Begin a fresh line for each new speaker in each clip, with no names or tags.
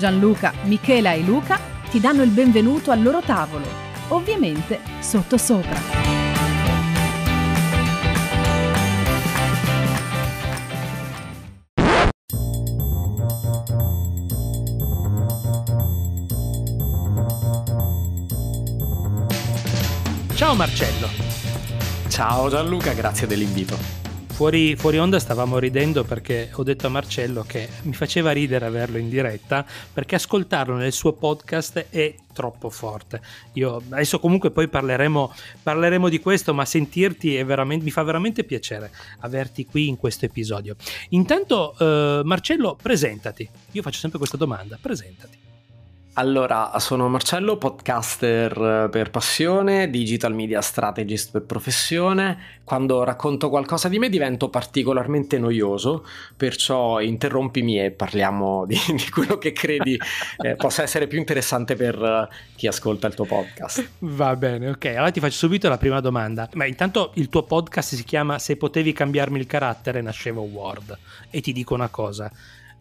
Gianluca, Michela e Luca ti danno il benvenuto al loro tavolo, ovviamente sotto sopra.
Ciao Marcello.
Ciao Gianluca, grazie dell'invito.
Fuori, fuori, onda stavamo ridendo perché ho detto a Marcello che mi faceva ridere averlo in diretta perché ascoltarlo nel suo podcast è troppo forte. Io adesso comunque poi parleremo, parleremo di questo, ma sentirti mi fa veramente piacere averti qui in questo episodio. Intanto, eh, Marcello, presentati. Io faccio sempre questa domanda, presentati.
Allora, sono Marcello, podcaster eh, per passione, digital media strategist per professione. Quando racconto qualcosa di me divento particolarmente noioso, perciò interrompimi e parliamo di, di quello che credi eh, possa essere più interessante per uh, chi ascolta il tuo podcast.
Va bene, ok. Allora ti faccio subito la prima domanda. Ma intanto il tuo podcast si chiama Se potevi cambiarmi il carattere, nascevo Word. E ti dico una cosa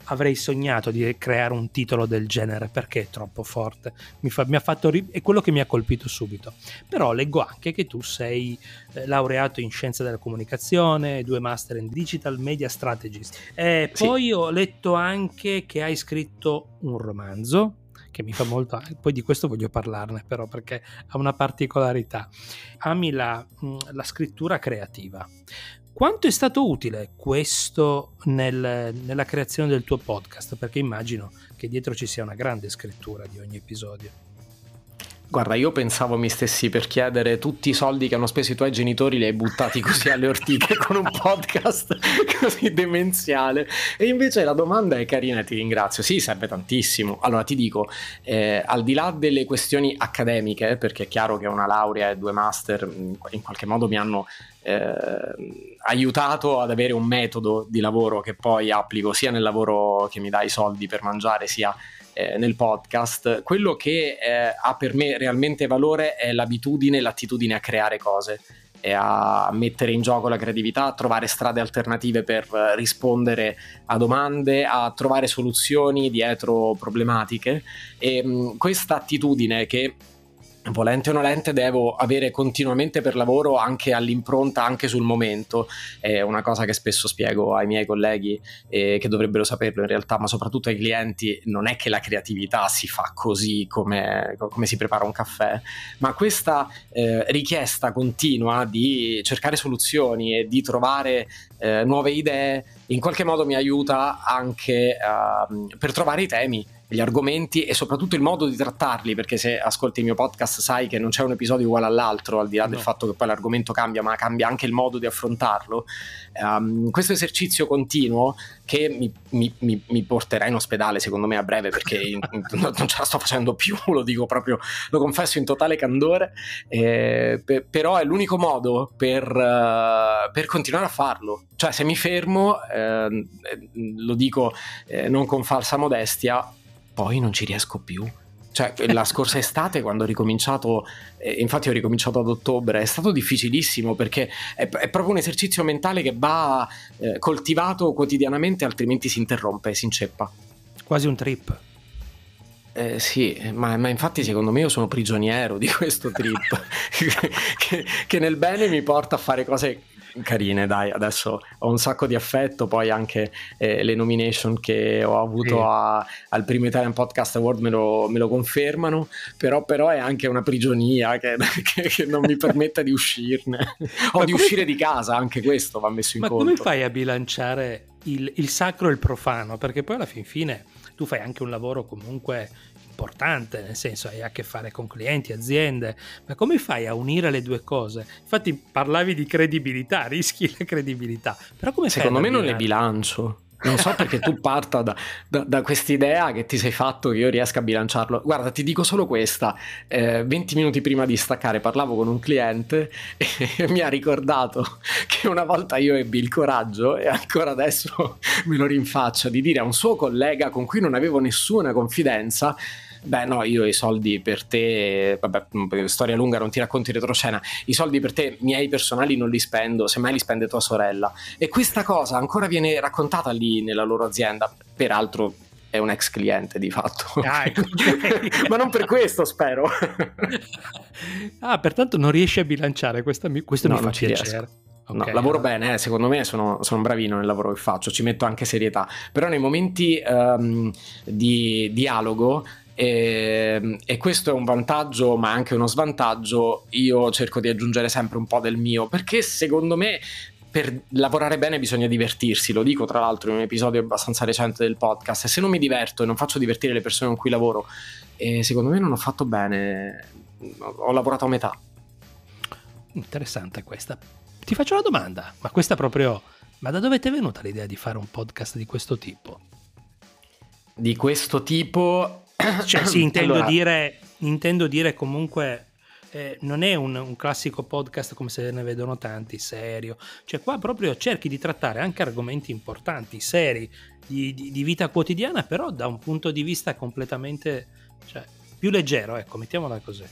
avrei sognato di creare un titolo del genere perché è troppo forte. Mi, fa, mi ha fatto ri- è quello che mi ha colpito subito. Però leggo anche che tu sei eh, laureato in scienze della comunicazione, due master in digital media strategist. E sì. poi ho letto anche che hai scritto un romanzo che mi fa molto poi di questo voglio parlarne però perché ha una particolarità ami la, la scrittura creativa quanto è stato utile questo nel, nella creazione del tuo podcast? Perché immagino che dietro ci sia una grande scrittura di ogni episodio.
Guarda, io pensavo mi stessi per chiedere tutti i soldi che hanno speso i tuoi genitori li hai buttati così alle ortiche con un podcast così demenziale. E invece la domanda è carina e ti ringrazio. Sì, serve tantissimo. Allora ti dico, eh, al di là delle questioni accademiche, perché è chiaro che una laurea e due master in qualche modo mi hanno eh, aiutato ad avere un metodo di lavoro che poi applico sia nel lavoro che mi dà i soldi per mangiare, sia eh, nel podcast, quello che eh, ha per me realmente valore è l'abitudine, l'attitudine a creare cose e a mettere in gioco la creatività, a trovare strade alternative per rispondere a domande, a trovare soluzioni dietro problematiche. E questa attitudine che volente o nolente devo avere continuamente per lavoro anche all'impronta, anche sul momento, è una cosa che spesso spiego ai miei colleghi eh, che dovrebbero saperlo in realtà, ma soprattutto ai clienti, non è che la creatività si fa così come, come si prepara un caffè, ma questa eh, richiesta continua di cercare soluzioni e di trovare eh, nuove idee in qualche modo mi aiuta anche uh, per trovare i temi gli argomenti e soprattutto il modo di trattarli, perché se ascolti il mio podcast sai che non c'è un episodio uguale all'altro, al di là no. del fatto che poi l'argomento cambia, ma cambia anche il modo di affrontarlo. Um, questo esercizio continuo che mi, mi, mi, mi, porterà in ospedale secondo me a breve perché in, non ce la sto facendo più, lo dico proprio, lo confesso in totale candore, eh, per, però è l'unico modo per, uh, per, continuare a farlo. Cioè se mi fermo, eh, lo dico eh, non con falsa modestia, poi non ci riesco più. Cioè, la scorsa estate, quando ho ricominciato, eh, infatti ho ricominciato ad ottobre, è stato difficilissimo perché è, è proprio un esercizio mentale che va eh, coltivato quotidianamente, altrimenti si interrompe, si inceppa.
Quasi un trip.
Eh, sì, ma, ma, infatti secondo me io sono prigioniero di questo trip che, che, nel bene mi porta a fare cose carine, dai, adesso ho un sacco di affetto, poi anche eh, le nomination che ho avuto sì. a, al primo Italian Podcast Award me lo, me lo confermano, però, però, è anche una prigionia che, che, che non mi permette di uscirne o di uscire di casa, anche questo va messo in
ma
conto.
Ma come fai a bilanciare il, il sacro e il profano? Perché poi alla fin fine tu fai anche un lavoro comunque importante, nel senso hai a che fare con clienti, aziende, ma come fai a unire le due cose? Infatti parlavi di credibilità, rischi la credibilità, però come
Secondo me non le bilancio. Non so perché tu parta da, da, da quest'idea che ti sei fatto che io riesca a bilanciarlo. Guarda, ti dico solo questa. Eh, 20 minuti prima di staccare parlavo con un cliente e mi ha ricordato che una volta io ebbi il coraggio, e ancora adesso me lo rinfaccio, di dire a un suo collega con cui non avevo nessuna confidenza beh no, io i soldi per te, vabbè, mm, storia lunga, non ti racconti retroscena, i soldi per te miei personali non li spendo, semmai li spende tua sorella. E questa cosa ancora viene raccontata lì nella loro azienda, peraltro è un ex cliente di fatto. Ah, ecco, Ma non per questo, spero.
ah, pertanto non riesci a bilanciare, questo mi, questo no, mi fa piacere.
Okay, no, lavoro bene, eh, secondo me sono, sono, bravino nel lavoro che faccio, ci metto anche serietà, però nei momenti um, di dialogo e, ehm, e, questo è un vantaggio ma anche uno svantaggio io cerco di aggiungere sempre un po' del mio perché secondo me per lavorare bene bisogna divertirsi, lo dico tra l'altro in un episodio abbastanza recente del podcast, se non mi diverto e non faccio divertire le persone con cui lavoro, eh, secondo me non ho fatto bene, ho lavorato a metà.
Interessante questa. Ti faccio una domanda, ma questa proprio... Ma da dove ti è venuta l'idea di fare un podcast di questo tipo?
Di questo tipo
cioè, sì, intendo, allora... dire, intendo dire comunque eh, non è un, un, classico podcast come se ne vedono tanti, serio. Cioè, qua proprio cerchi di trattare anche argomenti importanti, seri, di, di, di vita quotidiana, però da un punto di vista completamente cioè, più leggero, ecco, mettiamola così.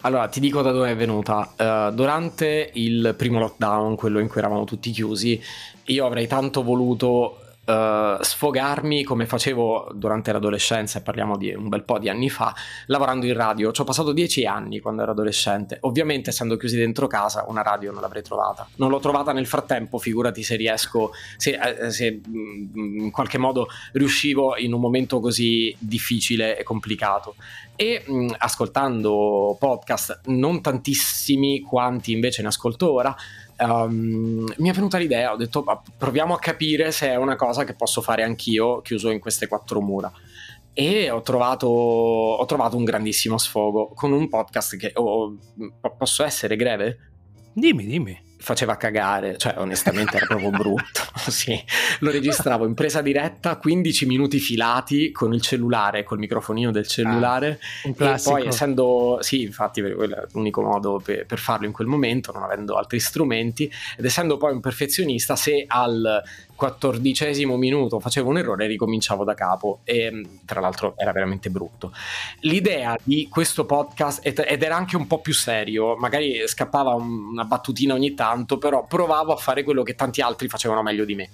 Allora, ti dico da dove è venuta. Uh, durante il primo lockdown, quello in cui eravamo tutti chiusi, io avrei tanto voluto uh, sfogarmi come facevo durante l'adolescenza, e parliamo di un bel po' di anni fa, lavorando in radio. Ci ho passato dieci anni quando ero adolescente. Ovviamente, essendo chiusi dentro casa, una radio non l'avrei trovata. Non l'ho trovata nel frattempo, figurati se riesco, se, eh, se mm, in qualche modo riuscivo in un momento così difficile e complicato. E mh, mm, ascoltando podcast, non tantissimi quanti invece ne ascolto ora, um, mi è venuta l'idea, ho detto proviamo a capire se è una cosa che posso fare anch'io chiuso in queste quattro mura. E ho trovato, ho trovato un grandissimo sfogo con un podcast che oh, posso essere greve?
Dimmi, dimmi
faceva cagare, cioè onestamente era proprio brutto. sì. Lo registravo in presa diretta, 15 minuti filati con il cellulare, col microfonino del cellulare. Ah, un classico. E poi essendo, sì, infatti l'unico modo per, per, farlo in quel momento, non avendo altri strumenti, ed essendo poi un perfezionista, se al quattordicesimo minuto facevo un errore ricominciavo da capo e tra l'altro era veramente brutto. L'idea di questo podcast ed era anche un po' più serio, magari scappava una battutina ogni tanto, però provavo a fare quello che tanti altri facevano meglio di me.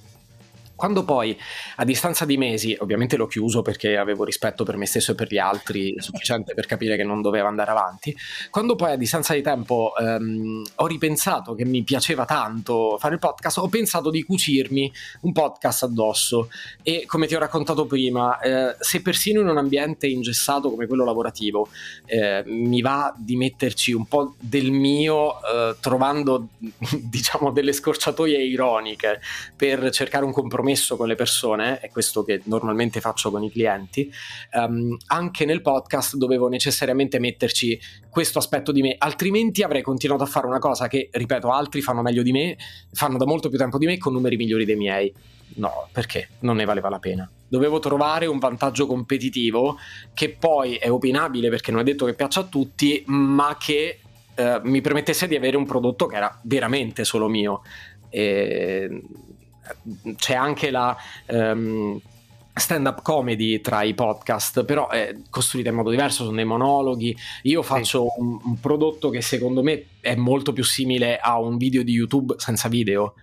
Quando poi, a distanza di mesi, ovviamente l'ho chiuso perché avevo rispetto per me stesso e per gli altri, sufficiente per capire che non doveva andare avanti, quando poi a distanza di tempo ehm, ho ripensato che mi piaceva tanto fare il podcast, ho pensato di cucirmi un podcast addosso e come ti ho raccontato prima, eh, se persino in un ambiente ingessato come quello lavorativo eh, mi va di metterci un po' del mio eh, trovando diciamo delle scorciatoie ironiche per cercare un compromesso compromesso con le persone, è questo che normalmente faccio con i clienti, um, anche nel podcast dovevo necessariamente metterci questo aspetto di me, altrimenti avrei continuato a fare una cosa che, ripeto, altri fanno meglio di me, fanno da molto più tempo di me con numeri migliori dei miei. No, perché? Non ne valeva la pena. Dovevo trovare un vantaggio competitivo che poi è opinabile perché non è detto che piaccia a tutti, ma che eh, mi permettesse di avere un prodotto che era veramente solo mio. E c'è anche la um, stand-up comedy tra i podcast, però è costruita in modo diverso, sono dei monologhi. Io faccio sì. un, un, prodotto che secondo me è molto più simile a un video di YouTube senza video.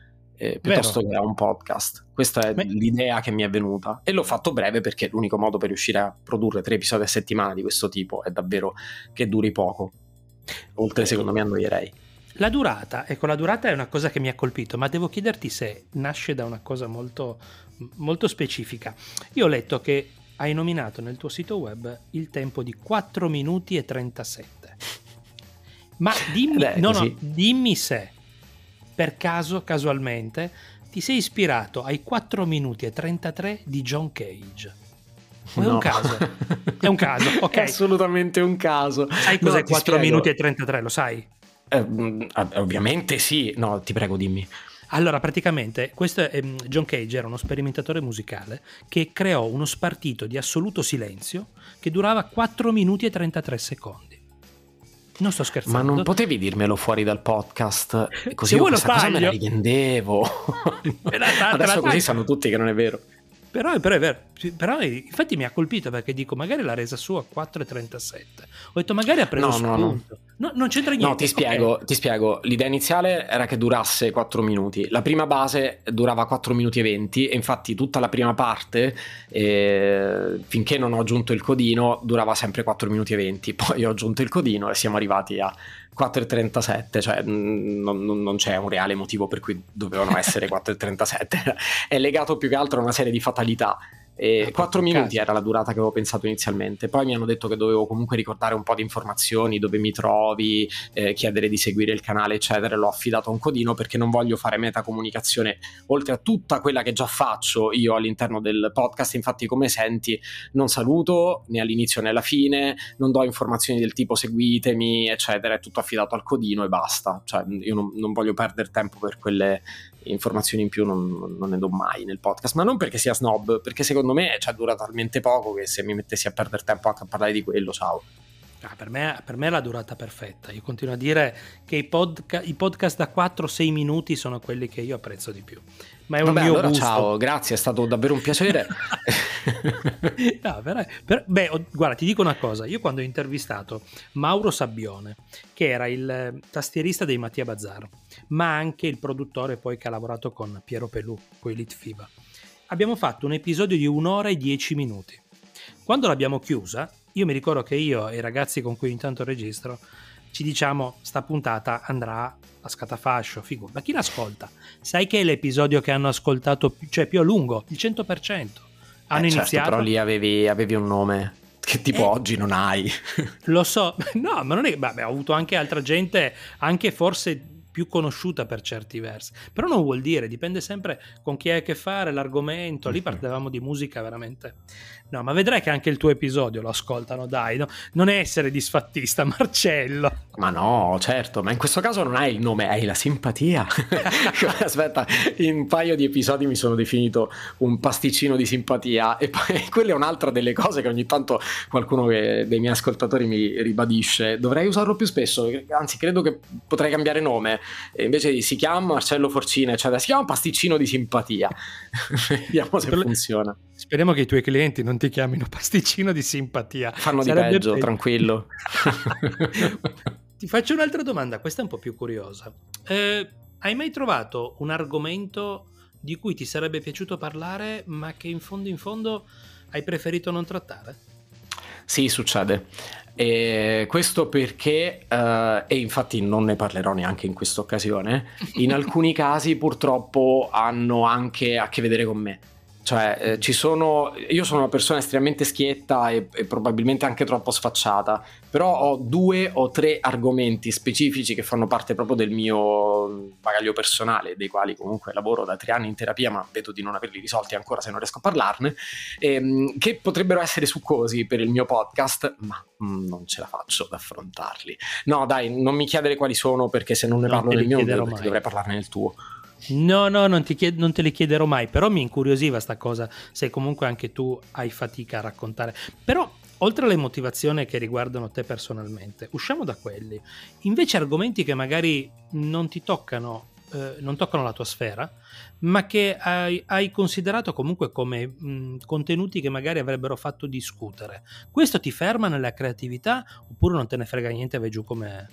Eh, piuttosto Vero. che a un podcast. Questa è Beh. l'idea che mi è venuta e l'ho fatto breve perché l'unico modo per riuscire a produrre tre episodi a settimana di questo tipo è davvero che duri poco. Oltre, secondo me, annoierei.
La durata, ecco, la durata è una cosa che mi ha colpito, ma devo chiederti se nasce da una cosa molto, molto specifica. Io ho letto che hai nominato nel tuo sito web il tempo di 4 minuti e 37. Ma dimmi, Beh, no, no, dimmi se per caso, casualmente, ti sei ispirato ai 4 minuti e 33 di John Cage. O è no. un caso? È un caso, ok. È
assolutamente un caso.
Sai cos'è no, 4 spiego. minuti e 33, lo sai?
Eh, mm, ovviamente sì, no, ti prego dimmi.
Allora, praticamente, questo è, ehm, John Cage era uno sperimentatore musicale che creò uno spartito di assoluto silenzio che durava 4 minuti e 33 secondi. Non sto scherzando.
Ma non potevi dirmelo fuori dal podcast? Così
Se
io questa cosa me la rivendevo. Adesso così sanno tutti che non è vero.
Però, però è vero, però infatti mi ha colpito perché dico magari l'ha resa su a 4,37. Ho detto magari ha preso
No, no, no.
spunto. No, non c'entra niente.
No, ti spiego, ti spiego. L'idea iniziale era che durasse 4 minuti. La prima base durava 4 minuti e 20 e infatti tutta la prima parte, eh, finché non ho aggiunto il codino, durava sempre 4 minuti e 20. Poi ho aggiunto il codino e siamo arrivati a 4,37, cioè mm, non, non- non c'è un reale motivo per cui dovevano essere 4,37. È legato più che altro a una serie di fatalità. E
Ah,
4
per
minuti
caso.
era la durata che avevo pensato inizialmente. Poi mi hanno detto che dovevo comunque ricordare un po' di informazioni, dove mi trovi, eh, chiedere di seguire il canale, eccetera. L'ho affidato a un codino perché non voglio fare metacomunicazione oltre a tutta quella che già faccio io all'interno del podcast. Infatti, come senti, non saluto né all'inizio né alla fine, non do informazioni del tipo seguitemi, eccetera. È tutto affidato al codino e basta. Cioè, io non, non voglio perdere tempo per quelle informazioni in più, non, non ne do mai nel podcast. Ma non perché sia snob, perché secondo me cioè, dura talmente poco che se mi mettessi a perdere tempo anche a parlare di quello, ciao.
Ah, per, me, per me è la durata perfetta. Io continuo a dire che i, podca- i podcast da 4-6 minuti sono quelli che io apprezzo di più. Ma è un
Vabbè,
mio
allora
gusto.
ciao, grazie, è stato davvero un piacere.
No, però- però- beh, oh, guarda, ti dico una cosa. Io quando ho intervistato Mauro Sabbione, che era il eh, tastierista dei Mattia Bazzar, ma anche il produttore poi che ha lavorato con Piero Pelù, con Elite FIBA, abbiamo fatto un episodio di un'ora e dieci minuti. Quando l'abbiamo chiusa, io mi ricordo che io e i ragazzi con cui intanto registro ci diciamo sta puntata andrà a scatafascio, figo. Ma chi l'ascolta? Sai che è l'episodio che hanno ascoltato, più- cioè più a lungo, il 100%. Hanno
Eh, certo,
iniziato
però lì avevi, avevi un nome che tipo
Eh.
oggi non hai.
Lo so, no, ma non è che vabbè, ho avuto anche altra gente, anche forse più conosciuta per certi versi, però non vuol dire, dipende sempre con chi hai a che fare, l'argomento, lì parlavamo di musica veramente. No, ma vedrai che anche il tuo episodio lo ascoltano, dai, no? non essere disfattista, Marcello.
Ma no, certo, ma in questo caso non hai il nome, hai la simpatia. Aspetta, in un paio di episodi mi sono definito un pasticcino di simpatia e poi quella è un'altra delle cose che ogni tanto qualcuno dei miei ascoltatori mi ribadisce. Dovrei usarlo più spesso, anzi credo che potrei cambiare nome. E invece di si chiama Marcello Forcina, eccetera, si chiama pasticcino di simpatia. Vediamo se funziona.
Speriamo che i tuoi clienti non ti chiamino pasticcino di simpatia.
Fanno di
Sarebbe
peggio,
peggio.
tranquillo.
Ti faccio un'altra domanda, questa è un po' più curiosa. Eh, hai mai trovato un argomento di cui ti sarebbe piaciuto parlare, ma che in fondo in fondo hai preferito non trattare?
Sì, succede. E questo perché, eh, e infatti non ne parlerò neanche in questa occasione, in alcuni casi purtroppo hanno anche a che vedere con me. Cioè, eh, ci sono. Io sono una persona estremamente schietta e, e probabilmente anche troppo sfacciata. Però ho due o tre argomenti specifici che fanno parte proprio del mio bagaglio personale, dei quali comunque lavoro da tre anni in terapia, ma vedo di non averli risolti ancora se non riesco a parlarne. ehm, che potrebbero essere succosi per il mio podcast, ma mm, non ce la faccio ad affrontarli. No, dai, non mi chiedere quali sono perché se non ne parlo
li
nel mio, dovrei parlarne nel tuo.
No, no, non, chied- non te li chiederò mai, però mi incuriosiva sta cosa, se comunque anche tu hai fatica a raccontare. Però, oltre alle motivazioni che riguardano te personalmente, usciamo da quelli. Invece argomenti che magari non ti toccano, eh, non toccano la tua sfera, ma che hai, hai considerato comunque come mh, contenuti che magari avrebbero fatto discutere. Questo ti ferma nella creatività oppure non te ne frega niente vai giù come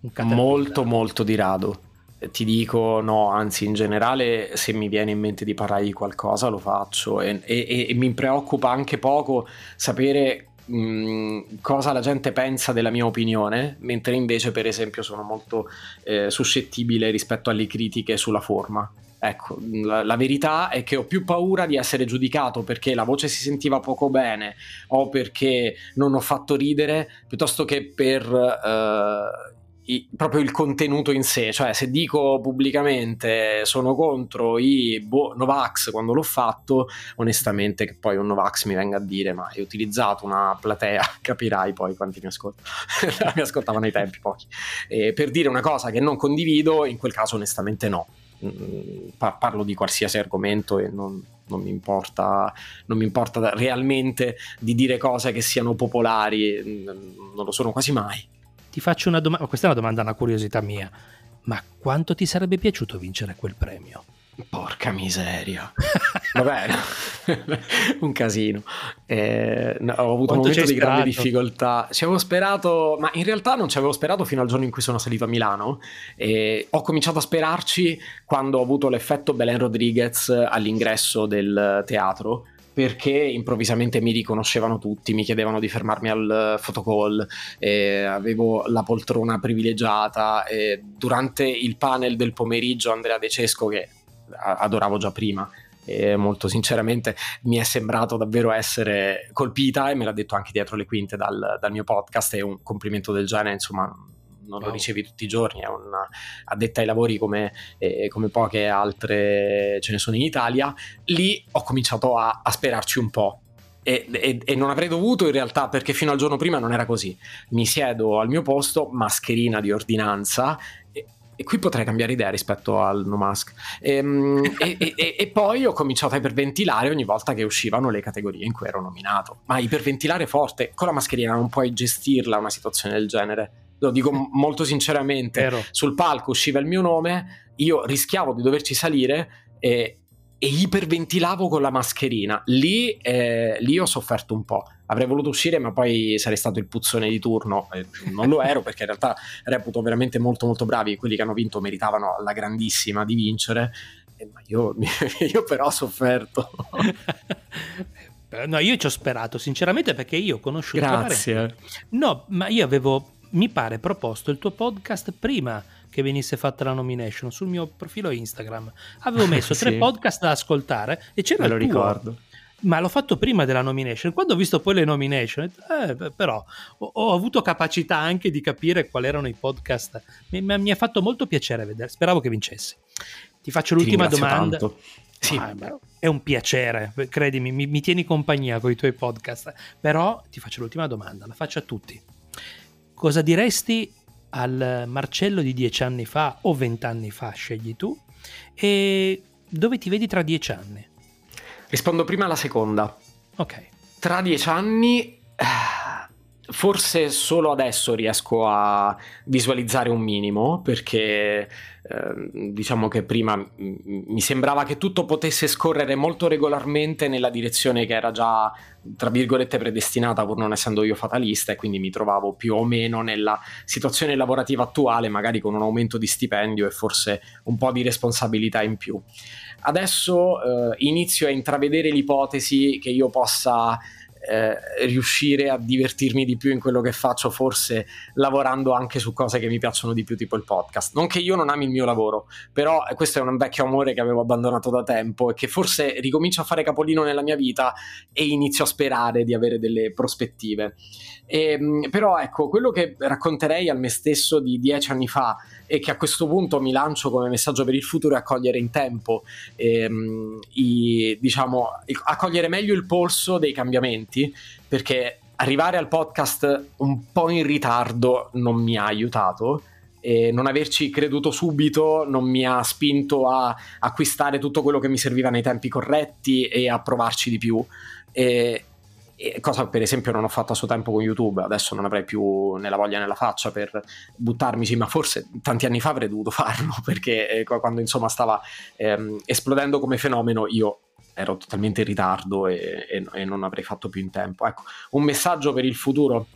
un caterpillar?
Molto, molto di rado. Ti dico no, anzi in generale se mi viene in mente di parlare di qualcosa lo faccio e, e- e mi preoccupa anche poco sapere cosa la gente pensa della mia opinione, mentre invece per esempio sono molto eh, suscettibile rispetto alle critiche sulla forma. Ecco, la, la verità è che ho più paura di essere giudicato perché la voce si sentiva poco bene o perché non ho fatto ridere piuttosto che per eh, i- proprio il contenuto in sé. Cioè, se dico pubblicamente sono contro i boh, Novax quando l'ho fatto, onestamente, che poi un Novax mi venga a dire: Ma hai utilizzato una platea, capirai poi quanti mi ascoltano. mi ascoltavano ai tempi pochi. E per dire una cosa che non condivido, in quel caso, onestamente, no. mm, parlo di qualsiasi argomento e non, non mi, importa, non mi importa realmente di dire cose che siano popolari, mm, non lo sono quasi mai.
Ti faccio una domanda, questa è una domanda, una curiosità mia, ma quanto ti sarebbe piaciuto vincere quel premio?
Porca miseria. Vabbè, un casino. Eh, no, ho avuto Quanto un momento di grande difficoltà. Ci avevo sperato, ma in realtà non ci avevo sperato fino al giorno in cui sono salito a Milano. E ho cominciato a sperarci quando ho avuto l'effetto Belen Rodriguez all'ingresso del teatro perché improvvisamente mi riconoscevano tutti, mi chiedevano di fermarmi al photocall, eh, avevo la poltrona privilegiata durante il panel del pomeriggio Andrea De Cesco che adoravo già prima. E molto sinceramente mi è sembrato davvero essere colpita e me l'ha detto anche dietro le quinte dal, dal mio podcast e un complimento del genere insomma non wow. lo ricevi tutti i giorni, è una addetta ai lavori come, eh, come, poche altre ce ne sono in Italia. Lì ho cominciato a, a sperarci un po'. E, e, e, non avrei dovuto in realtà perché fino al giorno prima non era così. Mi siedo al mio posto, mascherina di ordinanza e qui potrei cambiare idea rispetto al No Mask. Ehm, e, e, e, e, poi ho cominciato a iperventilare ogni volta che uscivano le categorie in cui ero nominato. Ma iperventilare forte, con la mascherina non puoi gestirla una situazione del genere. Lo dico molto sinceramente. Vero. Sul palco usciva il mio nome, io rischiavo di doverci salire e, e iperventilavo con la mascherina. Lì, eh, lì ho sofferto un po' avrei voluto uscire ma poi sarei stato il puzzone di turno eh, non lo ero perché in realtà reputo veramente molto molto bravi quelli che hanno vinto meritavano alla grandissima di vincere eh, ma io, io però ho sofferto
no io ci ho sperato sinceramente perché io ho conosciuto
grazie
no ma io avevo mi pare proposto il tuo podcast prima che venisse fatta la nomination sul mio profilo Instagram avevo messo sì. tre podcast da ascoltare e c'era
Me lo ricordo
ma l'ho fatto prima della nomination. Quando ho visto poi le nomination, eh, però ho, ho, avuto capacità anche di capire quali erano i podcast. Mi, mi, ha fatto molto piacere vedere. Speravo che vincessi. Ti faccio l'ultima Ti domanda. Tanto. Sì, ah, è un piacere, credimi, mi, mi tieni compagnia con i tuoi podcast. Però ti faccio l'ultima domanda, la faccio a tutti. Cosa diresti al Marcello di dieci anni fa o vent'anni fa, scegli tu, e dove ti vedi tra dieci anni?
Rispondo prima alla seconda.
Ok.
Tra dieci anni, forse solo adesso riesco a visualizzare un minimo, perché eh, diciamo che prima mi sembrava che tutto potesse scorrere molto regolarmente nella direzione che era già, tra virgolette, predestinata, pur non essendo io fatalista, e quindi mi trovavo più o meno nella situazione lavorativa attuale, magari con un aumento di stipendio e forse un po' di responsabilità in più. Adesso eh, inizio a intravedere l'ipotesi che io possa eh, riuscire a divertirmi di più in quello che faccio, forse lavorando anche su cose che mi piacciono di più, tipo il podcast. Non che io non ami il mio lavoro, però questo è un vecchio amore che avevo abbandonato da tempo e che forse ricomincio a fare capolino nella mia vita e inizio a sperare di avere delle prospettive. E, ehm, però ecco, quello che racconterei al me stesso di dieci anni fa e che a questo punto mi lancio come messaggio per il futuro è accogliere in tempo, ehm, i, diciamo, accogliere meglio il polso dei cambiamenti, perché arrivare al podcast un po' in ritardo non mi ha aiutato. E non averci creduto subito non mi ha spinto a acquistare tutto quello che mi serviva nei tempi corretti e a provarci di più. E, cosa per esempio non ho fatto a suo tempo con YouTube, adesso non avrei più né la voglia né la faccia per buttarmici, ma forse tanti anni fa avrei dovuto farlo perché eh, quando insomma stava ehm, esplodendo come fenomeno io ero totalmente in ritardo e, e, e non avrei fatto più in tempo. Ecco, un messaggio per il futuro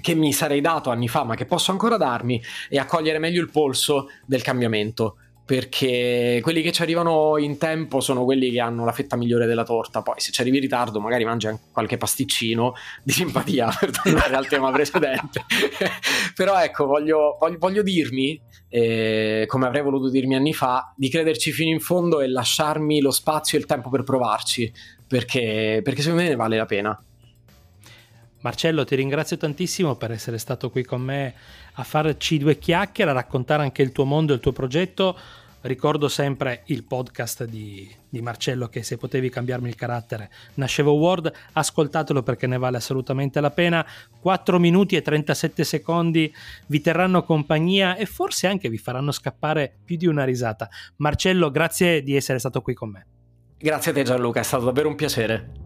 che mi sarei dato anni fa, ma che posso ancora darmi, è accogliere meglio il polso del cambiamento perché quelli che ci arrivano in tempo sono quelli che hanno la fetta migliore della torta. Poi, se ci arrivi in ritardo, magari mangi anche qualche pasticcino di simpatia per tornare al tema precedente. Però, ecco, voglio, voglio, voglio dirmi, eh, come avrei voluto dirmi anni fa, di crederci fino in fondo e lasciarmi lo spazio e il tempo per provarci, perché, perché secondo me ne vale la pena.
Marcello, ti ringrazio tantissimo per essere stato qui con me a farci due chiacchiere, a raccontare anche il tuo mondo e il tuo progetto. Ricordo sempre il podcast di, di, Marcello che se potevi cambiarmi il carattere nascevo Word, ascoltatelo perché ne vale assolutamente la pena. 4 minuti e 37 secondi vi terranno compagnia e forse anche vi faranno scappare più di una risata. Marcello, grazie di essere stato qui con me.
Grazie a te Gianluca, è stato davvero un piacere.